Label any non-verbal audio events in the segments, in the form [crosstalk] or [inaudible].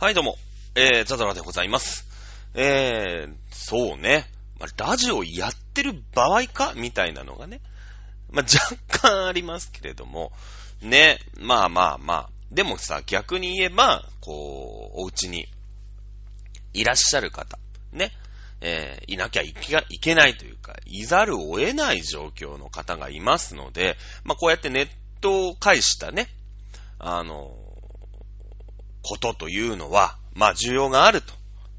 はい、どうも。えー、ザザラでございます。えー、そうね。まあ、ラジオやってる場合か？みたいなのがね。まあ、若干ありますけれども。ね。まあまあまあ。でもさ、逆に言えば、こう、お家にいらっしゃる方。ね。えー、いなきゃいけないというか、いざるを得ない状況の方がいますので、まあ、こうやってネットを介したね、あの、ことというのは、まあ、需要があると、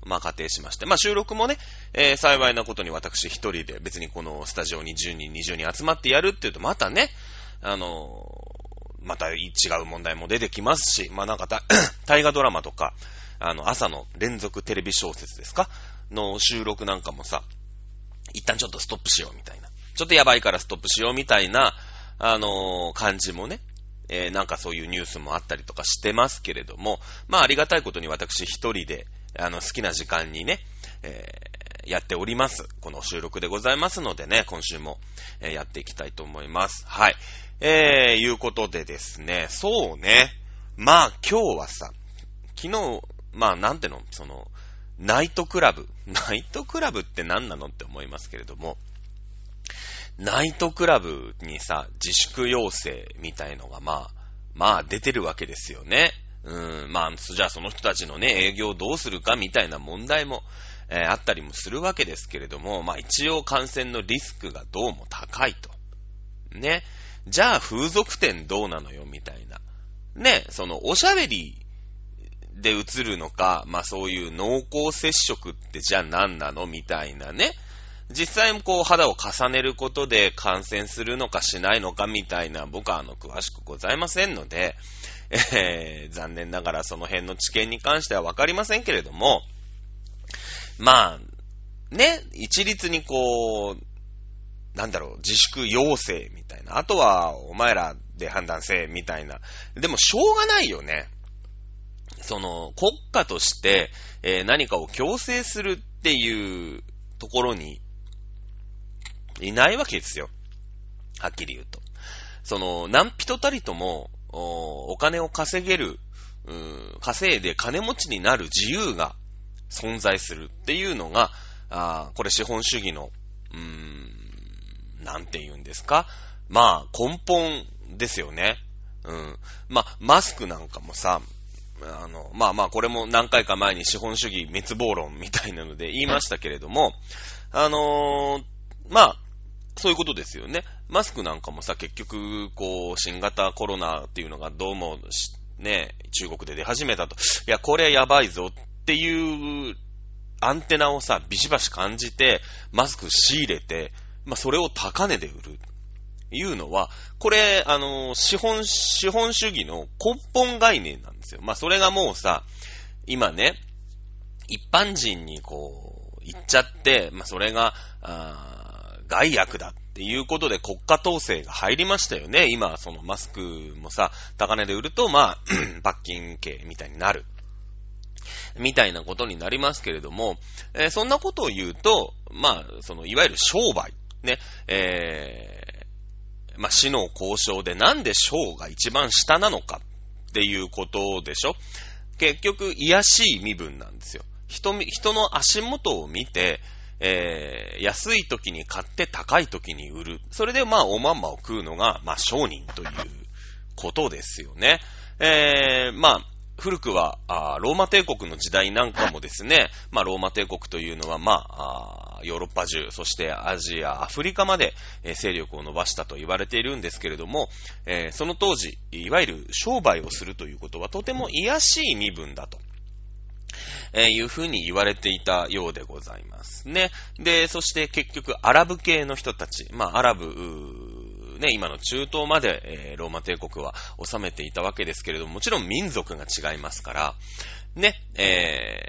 まあ、仮定しまして。まあ、収録もね、えー、幸いなことに私一人で別にこのスタジオに10人、20人集まってやるっていうと、またね、あのまた違う問題も出てきますし、まあ、なんか [clears throat] 大河ドラマとか、あの、朝の連続テレビ小説ですかの収録なんかもさ、一旦ちょっとストップしようみたいな。ちょっとやばいからストップしようみたいな、あのー、感じもね、えー、なんかそういうニュースもあったりとかしてますけれども、まあありがたいことに私一人で、あの、好きな時間にね、えー、やっております。この収録でございますのでね、今週も、えー、やっていきたいと思います。はい。えー、いうことでですね、そうね、まあ今日はさ、昨日、まあなんての、その、ナイトクラブ。[laughs] ナイトクラブって何なの？って思いますけれども、ナイトクラブにさ、自粛要請みたいのがまあ、まあ出てるわけですよね。うん、まあ、じゃあその人たちのね、営業どうするかみたいな問題も、えー、あったりもするわけですけれども、まあ一応感染のリスクがどうも高いと。ね。じゃあ風俗店どうなのよみたいな。ね、そのおしゃべりで移るのか、まあそういう濃厚接触ってじゃあ何なのみたいなね。実際こう肌を重ねることで感染するのかしないのかみたいな僕はあの詳しくございませんので、えー、残念ながらその辺の知見に関してはわかりませんけれども、まあ、ね、一律にこう、なんだろう、自粛要請みたいな。あとは、お前らで判断せえみたいな。でも、しょうがないよね。その、国家として、えー、何かを強制するっていうところに、いないわけですよ。はっきり言うと。その、何人たりとも、お金を稼げる、稼いで金持ちになる自由が存在するっていうのが、あこれ資本主義の、うーん、なんて言うんですか？まあ、根本ですよね。うん。まあ、マスクなんかもさ、あの、まあまあ、これも何回か前に資本主義滅亡論みたいなので言いましたけれども、あのー、まあ、そういうことですよね。マスクなんかもさ、結局、こう、新型コロナっていうのがどうも、ね、中国で出始めたと。いや、これやばいぞっていうアンテナをさ、ビシバシ感じて、マスク仕入れて、まあ、それを高値で売る。いうのは、これ、あの、資本、資本主義の根本概念なんですよ。まあ、それがもうさ、今ね、一般人にこう、言っちゃって、まあ、それが、あ害悪だっていうことで国家統制が入りましたよね。今、そのマスクもさ、高値で売ると、まあ、[clears throat] 罰金刑みたいになる。みたいなことになりますけれども、えー、そんなことを言うと、まあ、その、いわゆる商売、ね、えまあ、死の交渉でなんで小が一番下なのかっていうことでしょ結局、癒しい身分なんですよ。人、人の足元を見て、えー、安い時に買って高い時に売る。それでまあおまんまを食うのが、まあ商人ということですよね。えー、まあ、古くは、ローマ帝国の時代なんかもですね、まあ、ローマ帝国というのは、まあ、ヨーロッパ中、そしてアジア、アフリカまで、えー、勢力を伸ばしたと言われているんですけれども、えー、その当時、いわゆる商売をするということはとても癒しい身分だと。えー、いうふうに言われていたようでございますね。で、そして結局アラブ系の人たち、まあアラブ、ね、今の中東まで、えー、ローマ帝国は治めていたわけですけれども、もちろん民族が違いますから、ね、え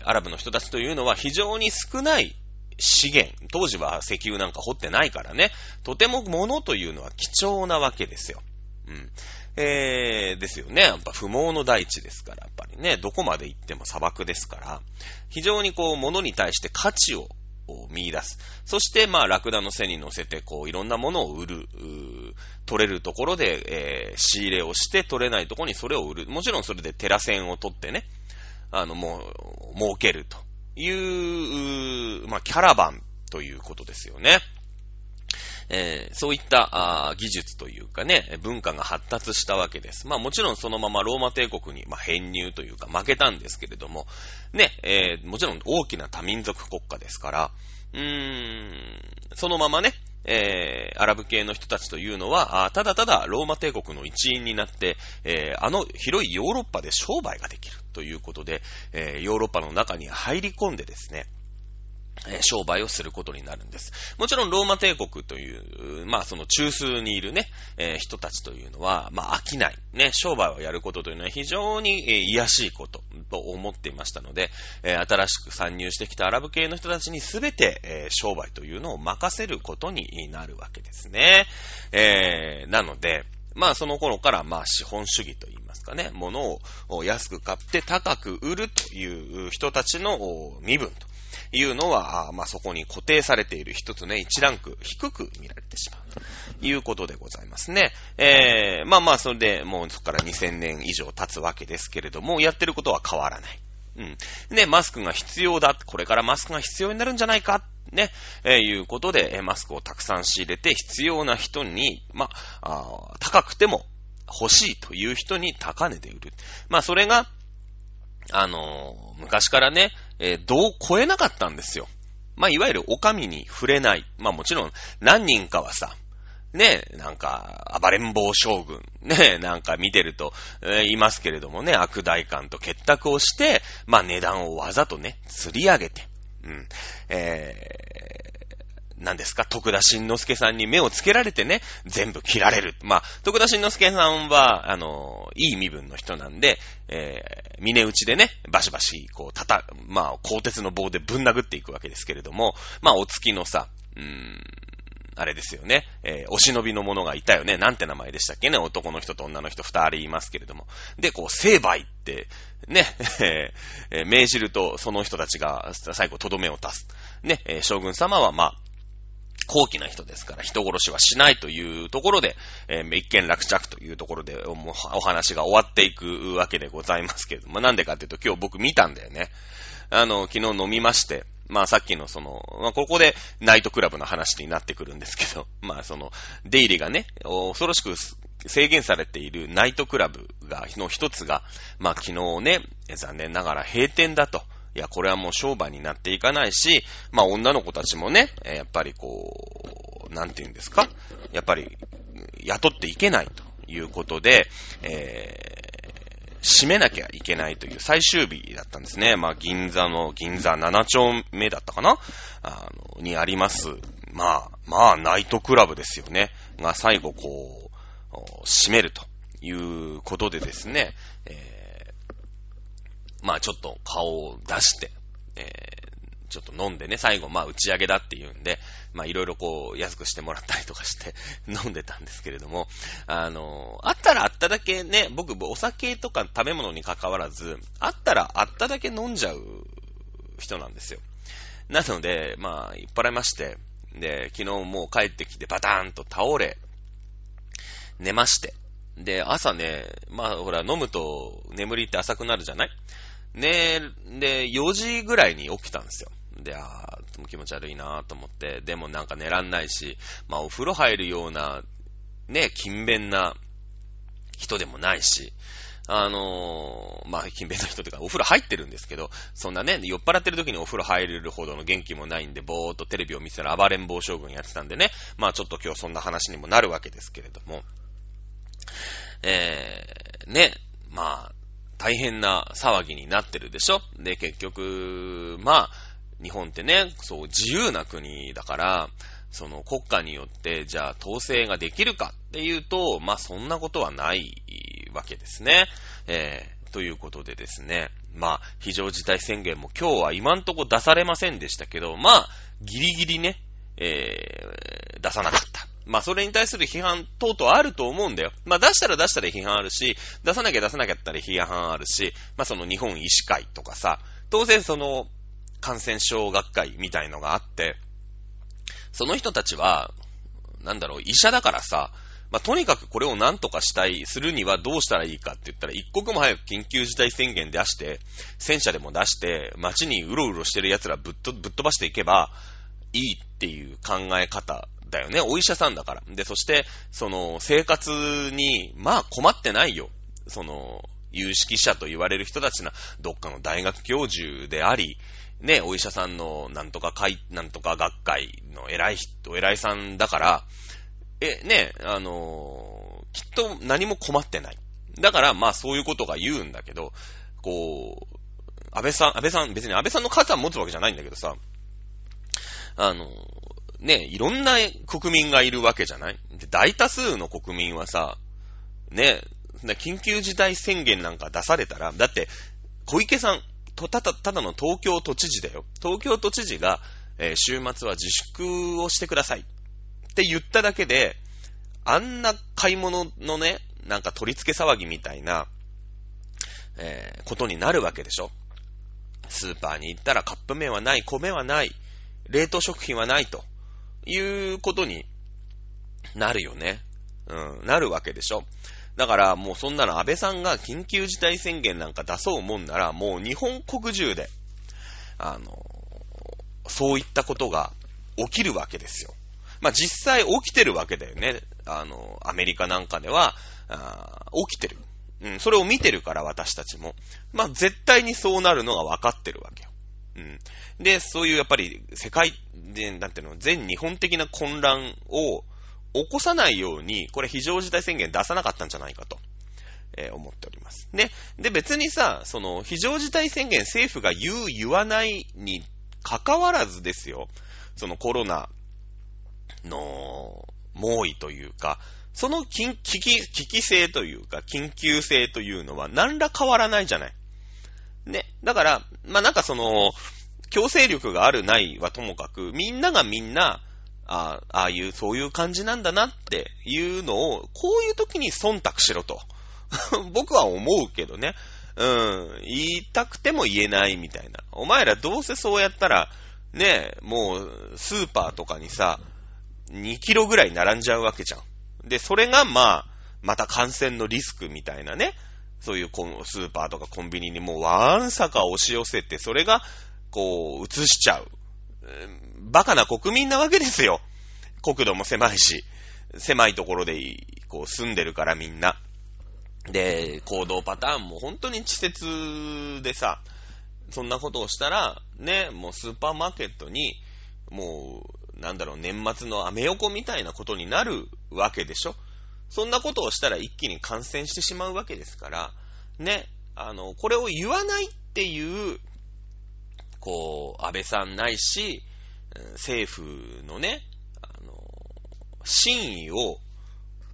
ー、アラブの人たちというのは非常に少ない資源、当時は石油なんか掘ってないからね、とても物というのは貴重なわけですよ。うん。えー、ですよね。やっぱ不毛の大地ですから、やっぱりね、どこまで行っても砂漠ですから、非常にこう、物に対して価値を見出す。そして、まあ、ラクダの背に乗せて、こう、いろんなものを売る。取れるところで、えー、仕入れをして、取れないところにそれを売る。もちろんそれでテラ線を取ってね、あの、もう、儲けるという、まあ、キャラバンということですよね。えー、そういったあ技術というかね、文化が発達したわけです。まあもちろんそのままローマ帝国に、まあ、編入というか負けたんですけれども、ね、えー、もちろん大きな多民族国家ですから、うーん、そのままね、えー、アラブ系の人たちというのは、ただただローマ帝国の一員になって、えー、あの広いヨーロッパで商売ができるということで、えー、ヨーロッパの中に入り込んでですね、商売をすることになるんです。もちろんローマ帝国という、まあその中枢にいるね、えー、人たちというのは、まあ飽きない、ね、商売をやることというのは非常に、えー、癒しいことと思っていましたので、えー、新しく参入してきたアラブ系の人たちにすべて、え商売というのを任せることになるわけですね。えなので、まあその頃からまあ資本主義といいますかね、物を安く買って高く売るという人たちの身分というのは、まあ、そこに固定されている一つね、一ランク低く見られてしまうということでございますね。えー、まあまあ、それでもうそこから2000年以上経つわけですけれども、やってることは変わらない。うん。で、マスクが必要だ。これからマスクが必要になるんじゃないか。ね、えー、いうことで、えマスクをたくさん仕入れて、必要な人に、まあ、高くても欲しいという人に高値で売る。まあ、それが、あのー、昔からね、えー、どう超えなかったんですよ。まあ、いわゆるお上に触れない。まあ、もちろん、何人かはさ、ね、なんか、暴れん坊将軍、ね、なんか見てると、えー、いますけれどもね、悪代官と結託をして、まあ、値段をわざとね、釣り上げて、うん、え何ですか、徳田新之助さんに目をつけられてね、全部切られる。まあ、徳田新之助さんは、あの、いい身分の人なんで、えー、峰打ちでね、バシバシ、こう、たた、まあ、鋼鉄の棒でぶん殴っていくわけですけれども、まあ、お月のさ、うーん、あれですよね。えー、お忍びの者がいたよね。なんて名前でしたっけね？男の人と女の人二人いますけれども。で、こう、成敗って、ね、[laughs] えー、命じると、その人たちが最後とどめを足す。ね、えー、将軍様は、まあ、高貴な人ですから、人殺しはしないというところで、えー、一見落着というところでお、お話が終わっていくわけでございますけれども、なんでかっていうと今日僕見たんだよね。あの、昨日飲みまして、まあさっきのその、まあここでナイトクラブの話になってくるんですけど、[laughs] まあその、出入りがね、恐ろしく制限されているナイトクラブが、の一つが、まあ昨日ね、残念ながら閉店だと。いや、これはもう商売になっていかないし、まあ女の子たちもね、やっぱりこう、なんて言うんですか？やっぱり、雇っていけないということで、えー、閉めなきゃいけないという最終日だったんですね。まあ銀座の、銀座7丁目だったかな？あの、にあります。まあ、まあ、ナイトクラブですよね。が最後こう、閉めるということでですね、えーまあちょっと顔を出して、えー、ちょっと飲んでね、最後まあ打ち上げだっていうんで、まあいろいろこう安くしてもらったりとかして [laughs] 飲んでたんですけれども、あの、あったらあっただけね、僕お酒とか食べ物に関わらず、あったらあっただけ飲んじゃう人なんですよ。なので、まあ、いっぱいまして、で、昨日もう帰ってきてバターンと倒れ、寝まして、で、朝ね、まあほら飲むと眠りって浅くなるじゃない？ねで、4時ぐらいに起きたんですよ。で、あー、気持ち悪いなと思って、でもなんか寝らんないし、まあお風呂入るような、ね、勤勉な人でもないし、あのー、まあ、勤勉な人というか、お風呂入ってるんですけど、そんなね、酔っ払ってる時にお風呂入れるほどの元気もないんで、ぼーっとテレビを見せる暴れん坊将軍やってたんでね、まあちょっと今日そんな話にもなるわけですけれども、えー、ね、まあ、大変な騒ぎになってるでしょ？で、結局、まあ、日本ってね、そう、自由な国だから、その国家によって、じゃあ統制ができるかっていうと、まあそんなことはないわけですね。えー、ということでですね、まあ非常事態宣言も今日は今んとこ出されませんでしたけど、まあギリギリね、えー、出さなかった。まあ、それに対する批判等々あると思うんだよ。まあ、出したら出したら批判あるし、出さなきゃ出さなきゃったら批判あるし、まあ、その日本医師会とかさ、当然その感染症学会みたいのがあって、その人たちは、なんだろう、医者だからさ、まあ、とにかくこれを何とかしたい、するにはどうしたらいいかって言ったら、一刻も早く緊急事態宣言出して、戦車でも出して、街にうろうろしてる奴らぶっとぶっ飛ばしていけばいいっていう考え方だよね。お医者さんだから。で、そして、その、生活に、まあ困ってないよ。その、有識者と言われる人たちな、どっかの大学教授であり、ね、お医者さんのなんとか会、なんとか学会の偉い人、偉いさんだから、え、ね、あの、きっと何も困ってない。だから、まあそういうことが言うんだけど、こう、安倍さん、安倍さん、別に安倍さんの数は持つわけじゃないんだけどさ、あの、ね、いろんな国民がいるわけじゃない？で大多数の国民はさ、ね、緊急事態宣言なんか出されたら、だって、小池さん、ただ、ただの東京都知事だよ。東京都知事が、えー、週末は自粛をしてください。って言っただけで、あんな買い物のね、なんか取り付け騒ぎみたいな、えー、ことになるわけでしょスーパーに行ったらカップ麺はない、米はない、冷凍食品はないということになるよね。うん、なるわけでしょだからもうそんなの安倍さんが緊急事態宣言なんか出そうもんなら、もう日本国中で、あの、そういったことが起きるわけですよ。まあ、実際起きてるわけだよね。あの、アメリカなんかでは、あ起きてる。うん、それを見てるから私たちも。まあ、絶対にそうなるのが分かってるわけよ。うん。で、そういうやっぱり世界で、なんていうの、全日本的な混乱を起こさないように、これ非常事態宣言出さなかったんじゃないかと。えー、思っております。ね。で、別にさ、その、非常事態宣言政府が言う、言わないに関わらずですよ。そのコロナの猛威というか、その危機、危機性というか、緊急性というのは何ら変わらないじゃない。ね。だから、まあ、なんかその、強制力があるないはともかく、みんながみんな、あああいう、そういう感じなんだなっていうのを、こういう時に忖度しろと。[laughs] 僕は思うけどね。うん、言いたくても言えないみたいな。お前らどうせそうやったら、ね、もう、スーパーとかにさ、2キロぐらい並んじゃうわけじゃん。で、それがまあ、また感染のリスクみたいなね、そういうスーパーとかコンビニにもうわんさか押し寄せて、それが、こう、移しちゃう。バカな国民なわけですよ。国土も狭いし、狭いところで、こう、住んでるからみんな。で、行動パターンも本当に稚拙でさ、そんなことをしたら、ね、もうスーパーマーケットに、もう、なんだろう、年末のアメ横みたいなことになるわけでしょそんなことをしたら一気に感染してしまうわけですから、ね、あの、これを言わないっていう、こう、安倍さんないし、政府のね、あの、真意を、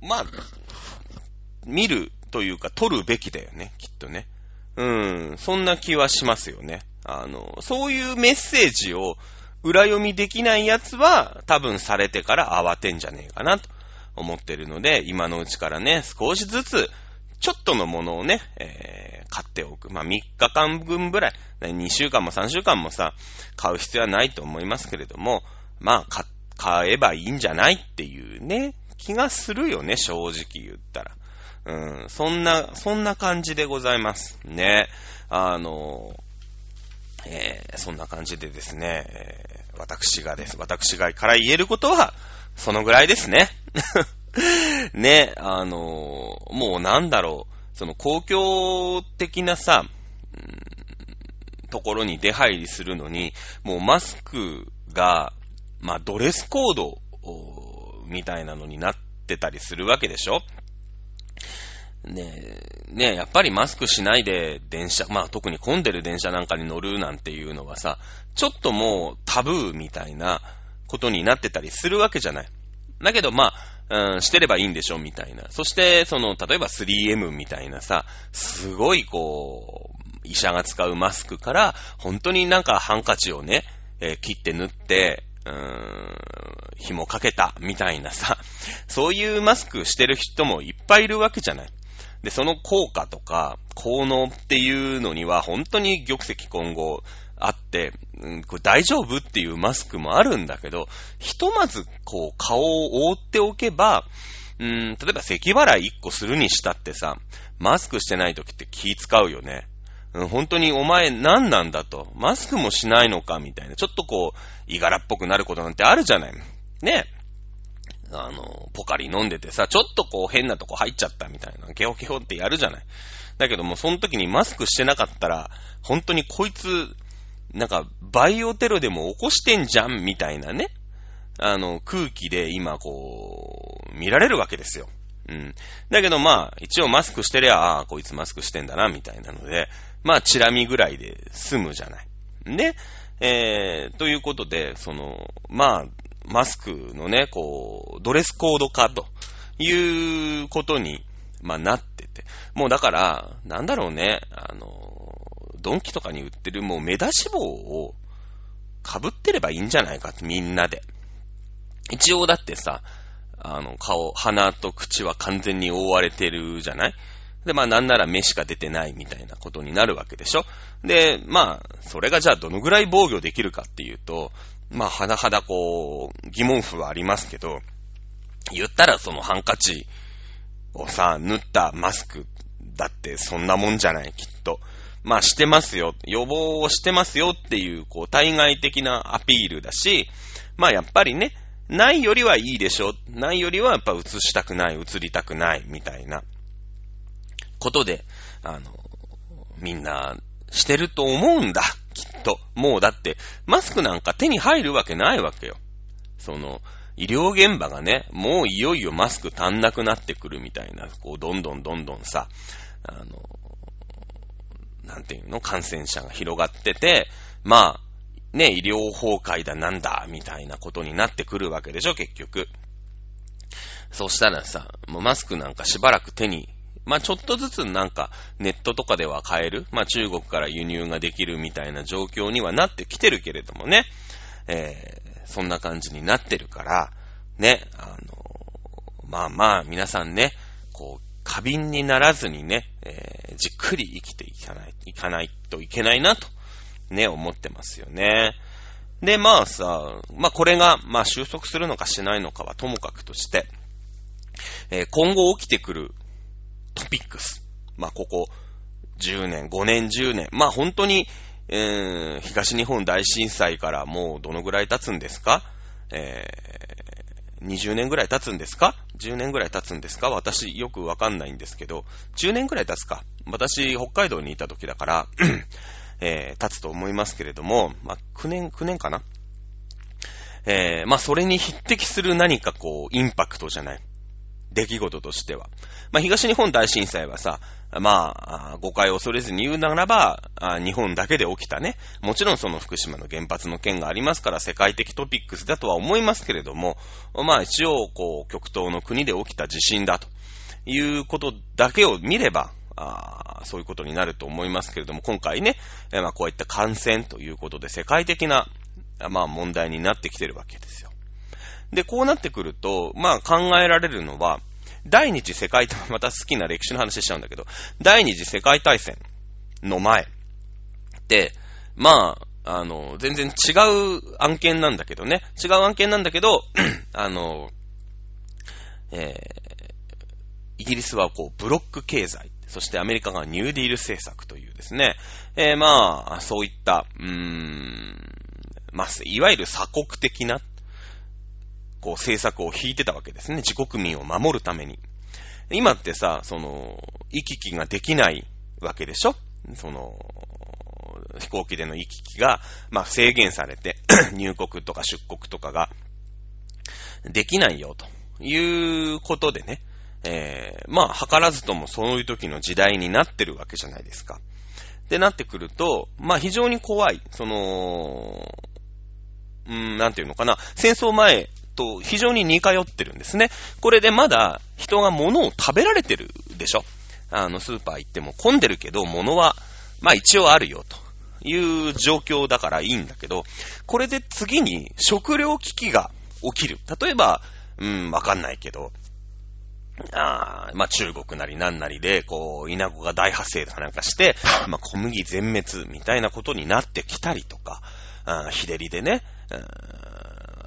まあ、見るというか、取るべきだよね、きっとね。うん、そんな気はしますよね。あの、そういうメッセージを裏読みできないやつは多分されてから慌てんじゃねえかなと思ってるので、今のうちからね、少しずつ、ちょっとのものをね、えー、買っておく。まあ、3日間分ぐらい、2週間も3週間もさ、買う必要はないと思いますけれども、まあ、買えばいいんじゃないっていうね、気がするよね、正直言ったら。うん、そんな、そんな感じでございます。ね。あの、えー、そんな感じでですね、えー、私がです。私がから言えることは、そのぐらいですね。[laughs] ね、あのー、もうなんだろう、その公共的なさ、うん、ところに出入りするのに、もうマスクが、まあ、ドレスコードみたいなのになってたりするわけでしょねえ、ねえ、やっぱりマスクしないで電車、まあ特に混んでる電車なんかに乗るなんていうのはさ、ちょっともうタブーみたいなことになってたりするわけじゃない。だけどまあ、うん、してればいいんでしょみたいな。そして、その、例えば 3M みたいなさ、すごいこう、医者が使うマスクから、本当になんかハンカチをね、えー、切って縫って、うーん、紐かけたみたいなさ、そういうマスクしてる人もいっぱいいるわけじゃない。で、その効果とか、効能っていうのには本当に玉石混合あって、うん、これ大丈夫っていうマスクもあるんだけど、ひとまずこう顔を覆っておけば、うーん、例えば咳払い1個するにしたってさ、マスクしてない時って気使うよね。本当にお前何なんだと。マスクもしないのかみたいな。ちょっとこう、いがらっぽくなることなんてあるじゃない。ね。あの、ポカリ飲んでてさ、ちょっとこう変なとこ入っちゃったみたいな。ゲホゲホってやるじゃない。だけども、その時にマスクしてなかったら、本当にこいつ、なんか、バイオテロでも起こしてんじゃん、みたいなね。あの、空気で今こう、見られるわけですよ。うん。だけどまあ、一応マスクしてりゃ、ああ、こいつマスクしてんだな、みたいなので、まあ、チラ見ぐらいで済むじゃない。で、えー、ということで、その、まあ、マスクのね、こう、ドレスコード化ということに、まあ、なってて。もうだから、なんだろうね、あの、ドンキとかに売ってるもう目出し帽を被ってればいいんじゃないかって、みんなで。一応だってさ、あの、顔、鼻と口は完全に覆われてるじゃない？で、まあなんなら目しか出てないみたいなことになるわけでしょ？で、まあ、それがじゃあどのぐらい防御できるかっていうと、まあ、はだはだこう、疑問符はありますけど、言ったらそのハンカチをさ、縫ったマスクだってそんなもんじゃない、きっと。まあ、してますよ。予防をしてますよっていう、こう、対外的なアピールだし、まあ、やっぱりね、ないよりはいいでしょ。ないよりはやっぱ映したくない、映りたくない、みたいなことで、あの、みんなしてると思うんだ。と。もうだって、マスクなんか手に入るわけないわけよ。その、医療現場がね、もういよいよマスク足んなくなってくるみたいな、こう、どんどんどんどんさ、あの、なんていうの、感染者が広がってて、まあ、ね、医療崩壊だなんだ、みたいなことになってくるわけでしょ、結局。そしたらさ、もうマスクなんかしばらく手にまあちょっとずつなんかネットとかでは買える、まあ中国から輸入ができるみたいな状況にはなってきてるけれどもね、えー、そんな感じになってるから、ね、あの、まあまあ皆さんね、こう、過敏にならずにね、えー、じっくり生きていかない、いかないといけないなと、ね、思ってますよね。で、まあさ、まあこれが、まあ収束するのかしないのかはともかくとして、えー、今後起きてくるトピックス。まあ、ここ10年、5年、10年。まあ、本当に、えー、東日本大震災からもうどのぐらい経つんですか？えー、20年ぐらい経つんですか ?10 年ぐらい経つんですか？私よくわかんないんですけど、10年ぐらい経つか。私、北海道にいた時だから、えー、経つと思いますけれども、まあ、9年、9年かなえー、まあ、それに匹敵する何かこう、インパクトじゃない。出来事としては。まあ、東日本大震災はさ、まあ、誤解を恐れずに言うならば、日本だけで起きたね。もちろんその福島の原発の件がありますから世界的トピックスだとは思いますけれども、まあ一応、こう、極東の国で起きた地震だということだけを見れば、あそういうことになると思いますけれども、今回ね、えまあこういった感染ということで世界的な、まあ問題になってきてるわけですよ。で、こうなってくると、まあ考えられるのは、第二次世界大、また好きな歴史の話しちゃうんだけど、第二次世界大戦の前で、まあ、あの、全然違う案件なんだけどね、違う案件なんだけど、[clears throat] あの、えー、イギリスはこう、ブロック経済、そしてアメリカがニューディール政策というですね、えー、まあ、そういった、うーん、まあ、いわゆる鎖国的なこう政策を引いてたわけですね。自国民を守るために。今ってさ、その、行き来ができないわけでしょ？その、飛行機での行き来が、まあ、制限されて [clears throat] 入国とか出国とかができないよ、ということでね、えー、まあ、図らずともそういう時の時代になってるわけじゃないですか。ってなってくると、まあ、非常に怖い、その、うん、なんていうのかな、戦争前と非常に似通ってるんですね。これでまだ人が物を食べられてるでしょ？あの、スーパー行っても混んでるけど、物は、まあ一応あるよ、という状況だからいいんだけど、これで次に食料危機が起きる。例えば、うん、わかんないけど、あまあ中国なりなんなりで、こう、稲子が大発生とかなんかして、[laughs] まあ小麦全滅みたいなことになってきたりとか、あ日照りでね、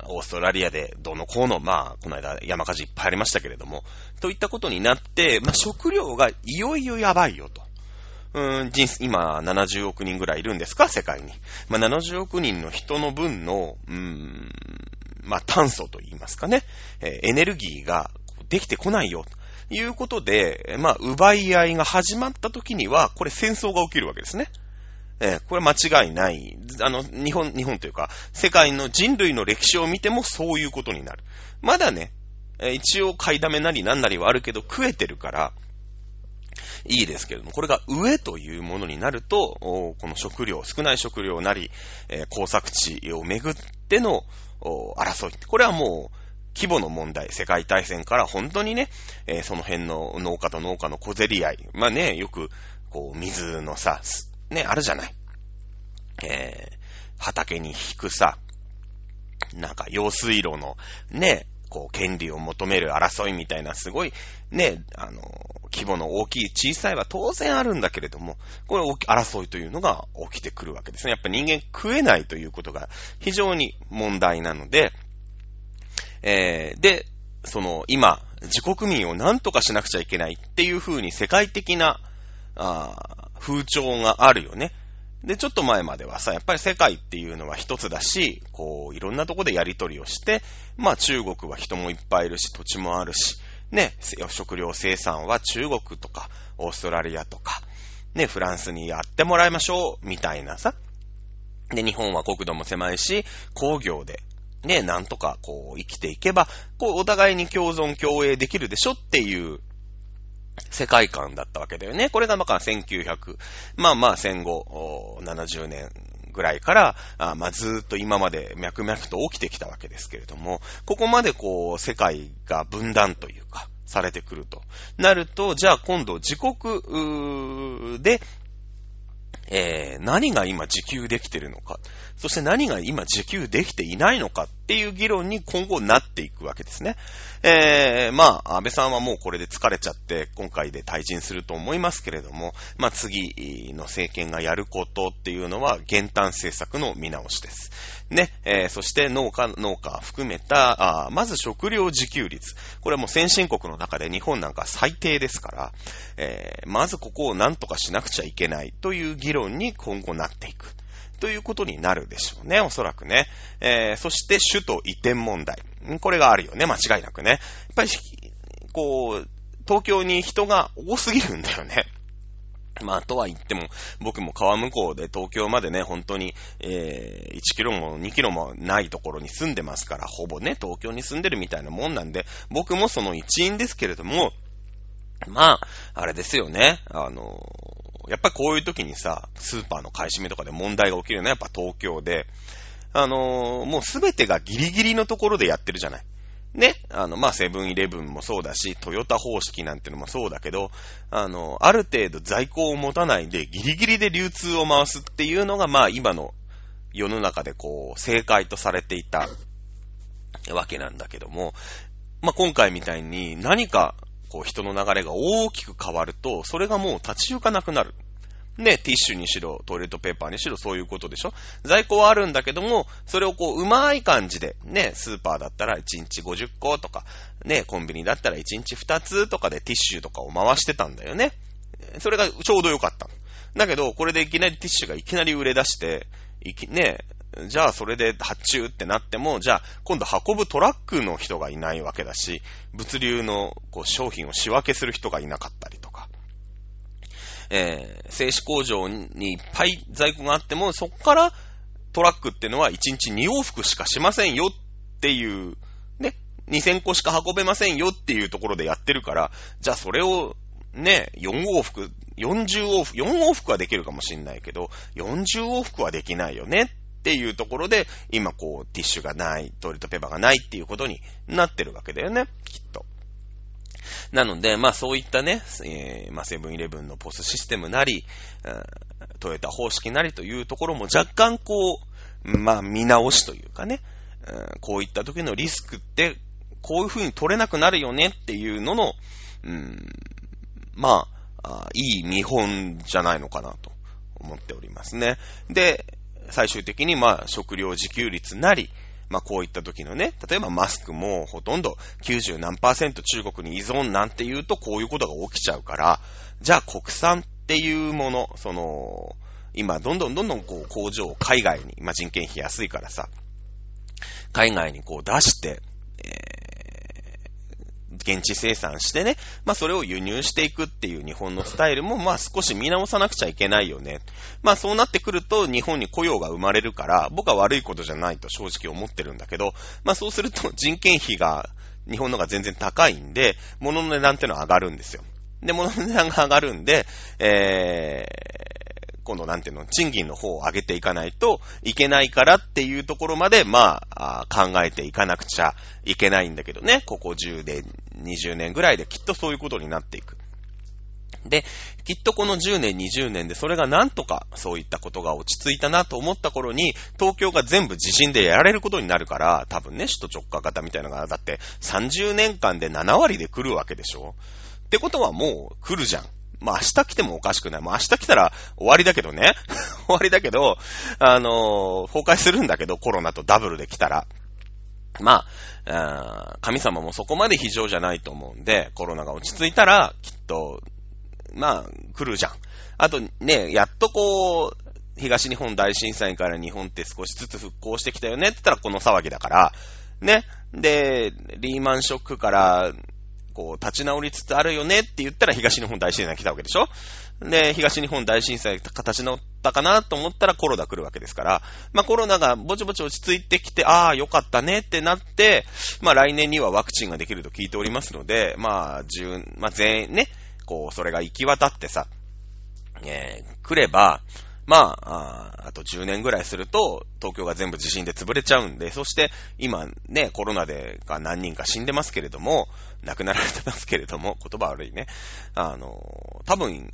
オーストラリアでどのこうの、まあ、この間山火事いっぱいありましたけれども、といったことになって、まあ、食料がいよいよやばいよと。うん、人今70億人ぐらいいるんですか？世界に。まあ、70億人の人の分の、うーん、まあ、炭素と言いますかね、えー、エネルギーができてこないよ。ということで、まあ、奪い合いが始まった時には、これ戦争が起きるわけですね。えー、これ間違いない。あの、日本、日本というか、世界の人類の歴史を見てもそういうことになる。まだね、えー、一応買いだめなりなんなりはあるけど食えてるから、いいですけれども、これが上というものになると、この食料、少ない食料なり、えー、工作地をめぐっての争い。これはもう、規模の問題、世界大戦から本当にね、えー、その辺の農家と農家の小競り合い。まあね、よく、こう、水のさ、ね、あるじゃない。えー、畑に引くさ、なんか用水路のね、こう、権利を求める争いみたいな、すごい、ね、あの、規模の大きい、小さいは当然あるんだけれども、これ、争いというのが起きてくるわけですね。やっぱ人間食えないということが非常に問題なので、えー、で、その、今、自国民を何とかしなくちゃいけないっていう風に世界的な、あ風潮があるよね。で、ちょっと前まではさ、やっぱり世界っていうのは一つだし、こう、いろんなとこでやりとりをして、まあ中国は人もいっぱいいるし、土地もあるし、ね、食料生産は中国とか、オーストラリアとか、ね、フランスにやってもらいましょう、みたいなさ。で、日本は国土も狭いし、工業で、ね、なんとかこう生きていけば、こうお互いに共存共栄できるでしょっていう世界観だったわけだよね。これがまあ1900、まあまあ戦後70年ぐらいから、まあずっと今まで脈々と起きてきたわけですけれども、ここまでこう世界が分断というか、されてくると。なると、じゃあ今度自国で、えー、何が今自給できてるのか。そして何が今受給できていないのかっていう議論に今後なっていくわけですね。えー、まあ、安倍さんはもうこれで疲れちゃって今回で退陣すると思いますけれども、まあ次の政権がやることっていうのは減反政策の見直しです。ね、えー、そして農家、農家含めた、あまず食料自給率。これはもう先進国の中で日本なんか最低ですから、えー、まずここを何とかしなくちゃいけないという議論に今後なっていく。ということになるでしょうね、おそらくね。えー、そして首都移転問題。これがあるよね、間違いなくね。やっぱり、こう、東京に人が多すぎるんだよね。まあ、とは言っても、僕も川向こうで東京までね、本当に、えー、1キロも2キロもないところに住んでますから、ほぼね、東京に住んでるみたいなもんなんで、僕もその一員ですけれども、まあ、あれですよね、あのやっぱこういう時にさ、スーパーの買い占めとかで問題が起きるのはやっぱ東京で、あの、もうすべてがギリギリのところでやってるじゃない。ね。あの、まあ、セブンイレブンもそうだし、トヨタ方式なんてのもそうだけど、あの、ある程度在庫を持たないでギリギリで流通を回すっていうのが、まあ、今の世の中でこう、正解とされていたわけなんだけども、まあ、今回みたいに何かこう人の流れが大きく変わると、それがもう立ち行かなくなる。ね、ティッシュにしろ、トイレットペーパーにしろ、そういうことでしょ在庫はあるんだけども、それをこう、うまい感じで、ね、スーパーだったら1日50個とか、ね、コンビニだったら1日2つとかでティッシュとかを回してたんだよね。それがちょうどよかった。だけど、これでいきなりティッシュがいきなり売れ出して、いき、ね、じゃあそれで発注ってなっても、じゃあ今度運ぶトラックの人がいないわけだし、物流のこう商品を仕分けする人がいなかったりとか、えー、製紙工場にいっぱい在庫があっても、そこからトラックっていうのは1日2往復しかしませんよっていう、ね、2000個しか運べませんよっていうところでやってるから、じゃあそれをね、4往復、40往復、4往復はできるかもしんないけど、40往復はできないよねっていうところで、今こう、ティッシュがない、トイレットペーパーがないっていうことになってるわけだよね、きっと。なので、まあそういったね、えー、まあセブンイレブンのポスシステムなり、トヨタ方式なりというところも若干こう、まあ見直しというかね、こういった時のリスクって、こういう風に取れなくなるよねっていうのの、うん、まあ、いい見本じゃないのかなと思っておりますね。で、最終的にまあ食料自給率なり、まあこういった時のね、例えばマスクもほとんど90何パーセント中国に依存なんて言うとこういうことが起きちゃうから、じゃあ国産っていうもの、その、今どんどんどんどんこう工場を海外に、まあ人件費安いからさ、海外にこう出して、え現地生産してね、まあそれを輸入していくっていう日本のスタイルもまあ少し見直さなくちゃいけないよね。まあそうなってくると日本に雇用が生まれるから僕は悪いことじゃないと正直思ってるんだけど、まあそうすると人件費が日本のが全然高いんで、物の値段ってのは上がるんですよ。で、物の値段が上がるんで、えー、今度なんていうの、賃金の方を上げていかないといけないからっていうところまで、まあ、考えていかなくちゃいけないんだけどね。ここ10年、20年ぐらいできっとそういうことになっていく。で、きっとこの10年、20年でそれがなんとかそういったことが落ち着いたなと思った頃に、東京が全部地震でやられることになるから、多分ね、首都直下型みたいなのが、だって30年間で7割で来るわけでしょってことはもう来るじゃん。まあ明日来てもおかしくない。まあ明日来たら終わりだけどね。[laughs] 終わりだけど、あのー、崩壊するんだけど、コロナとダブルで来たら。まあ、神様もそこまで非常じゃないと思うんで、コロナが落ち着いたら、きっと、まあ、来るじゃん。あとね、やっとこう、東日本大震災から日本って少しずつ復興してきたよねって言ったらこの騒ぎだから、ね。で、リーマンショックからこう、立ち直りつつあるよねって言ったら東日本大震災来たわけでしょ？で、東日本大震災形直ったかなと思ったらコロナ来るわけですから、まあコロナがぼちぼち落ち着いてきて、ああ、よかったねってなって、まあ来年にはワクチンができると聞いておりますので、まあ、十、まあ全員ね、こう、それが行き渡ってさ、えー、来れば、まあ、あと10年ぐらいすると、東京が全部地震で潰れちゃうんで、そして今ね、コロナでが何人か死んでますけれども、亡くなられてますけれども、言葉悪いね。あの、多分、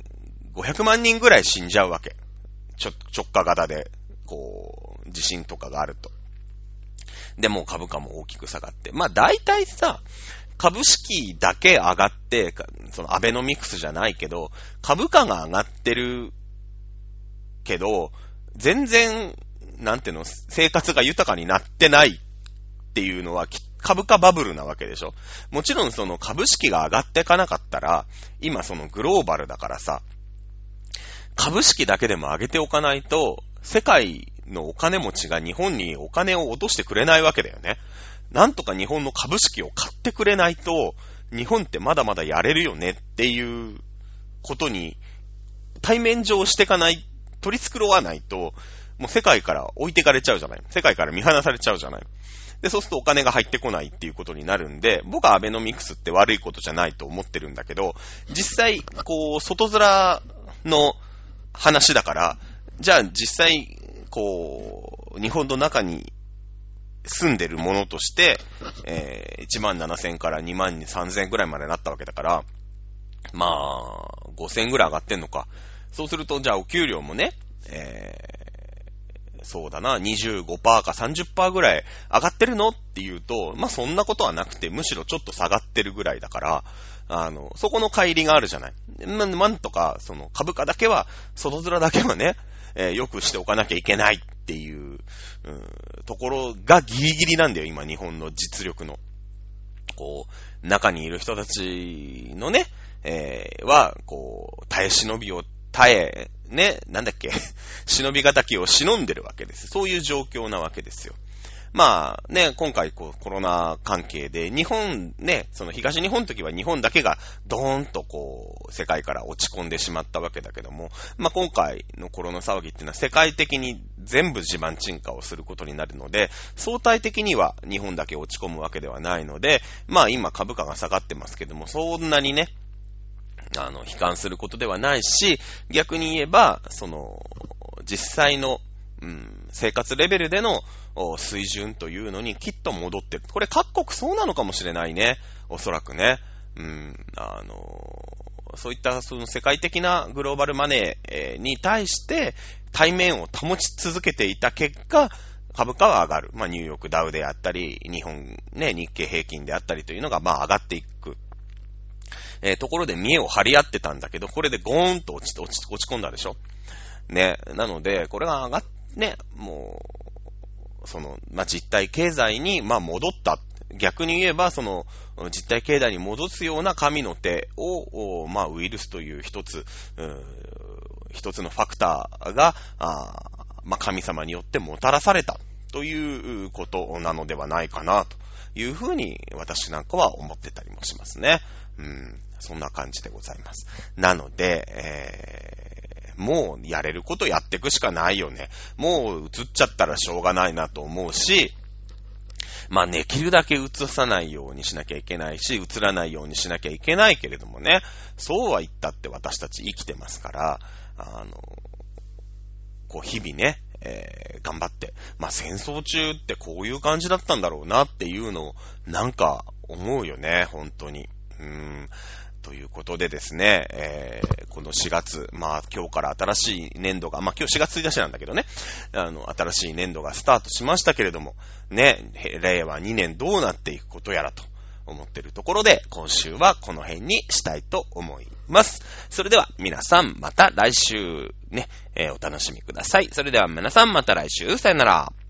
500万人ぐらい死んじゃうわけ。ちょ、直下型で、こう、地震とかがあると。で、も株価も大きく下がって。まあ大体さ、株式だけ上がって、そのアベノミクスじゃないけど、株価が上がってるけど、全然、なんていうの、生活が豊かになってないっていうのは、株価バブルなわけでしょ。もちろんその株式が上がっていかなかったら、今そのグローバルだからさ、株式だけでも上げておかないと、世界のお金持ちが日本にお金を落としてくれないわけだよね。なんとか日本の株式を買ってくれないと、日本ってまだまだやれるよねっていうことに、対面上していかない取り繕わないと、もう世界から置いてかれちゃうじゃない。世界から見放されちゃうじゃない。で、そうするとお金が入ってこないっていうことになるんで、僕はアベノミクスって悪いことじゃないと思ってるんだけど、実際、こう、外面の話だから、じゃあ実際、こう、日本の中に住んでるものとして、えー、1万7000から2万3000ぐらいまでなったわけだから、まあ、5000ぐらい上がってんのか。そうすると、じゃあお給料もね、えー、そうだな、25%か30%ぐらい上がってるのって言うと、まあ、そんなことはなくて、むしろちょっと下がってるぐらいだから、あの、そこの乖離があるじゃない。ま、なんとか、その株価だけは、外面だけはね、えー、よくしておかなきゃいけないっていう、うん、ところがギリギリなんだよ、今、日本の実力の。こう、中にいる人たちのね、えー、は、こう、耐え忍びを耐え、ね、なんだっけ、[laughs] 忍び敵を忍んでるわけです。そういう状況なわけですよ。まあね、今回こうコロナ関係で日本ね、その東日本の時は日本だけがドーンとこう世界から落ち込んでしまったわけだけども、まあ今回のコロナ騒ぎっていうのは世界的に全部地盤沈下をすることになるので、相対的には日本だけ落ち込むわけではないので、まあ今株価が下がってますけども、そんなにね、あの、悲観することではないし、逆に言えば、その、実際の、うん、生活レベルでの水準というのにきっと戻ってる。これ各国そうなのかもしれないね。おそらくね。うん、あの、そういったその世界的なグローバルマネーに対して対面を保ち続けていた結果、株価は上がる。まあ、ニューヨークダウであったり、日本ね、日経平均であったりというのが、まあ、上がっていく。えー、ところで見栄を張り合ってたんだけど、これでゴーンと落ち、落ち、落ち込んだでしょ？ね。なので、これが上がっ、ね、もうその、まあ、実体経済に、まあ、戻った。逆に言えば、その、実体経済に戻すような神の手を、まあ、ウイルスという一つ、一つのファクターが、あまあ、神様によってもたらされたということなのではないかな、というふうに私なんかは思ってたりもしますね。うん、そんな感じでございます。なので、えー、もうやれることやっていくしかないよね。もう映っちゃったらしょうがないなと思うし、まあ、ねできるだけ映さないようにしなきゃいけないし、映らないようにしなきゃいけないけれどもね、そうは言ったって私たち生きてますから、あの、こう日々ね、えー、頑張って、まあ、戦争中ってこういう感じだったんだろうなっていうのを、なんか思うよね、本当に。うーん。ということでですね、えー、この4月、まあ今日から新しい年度が、まあ今日4月1日なんだけどね、あの、新しい年度がスタートしましたけれども、ね、令和2年どうなっていくことやらと思ってるところで、今週はこの辺にしたいと思いますます。それでは皆さんまた来週ね、えー、お楽しみください。それでは皆さんまた来週、さよなら。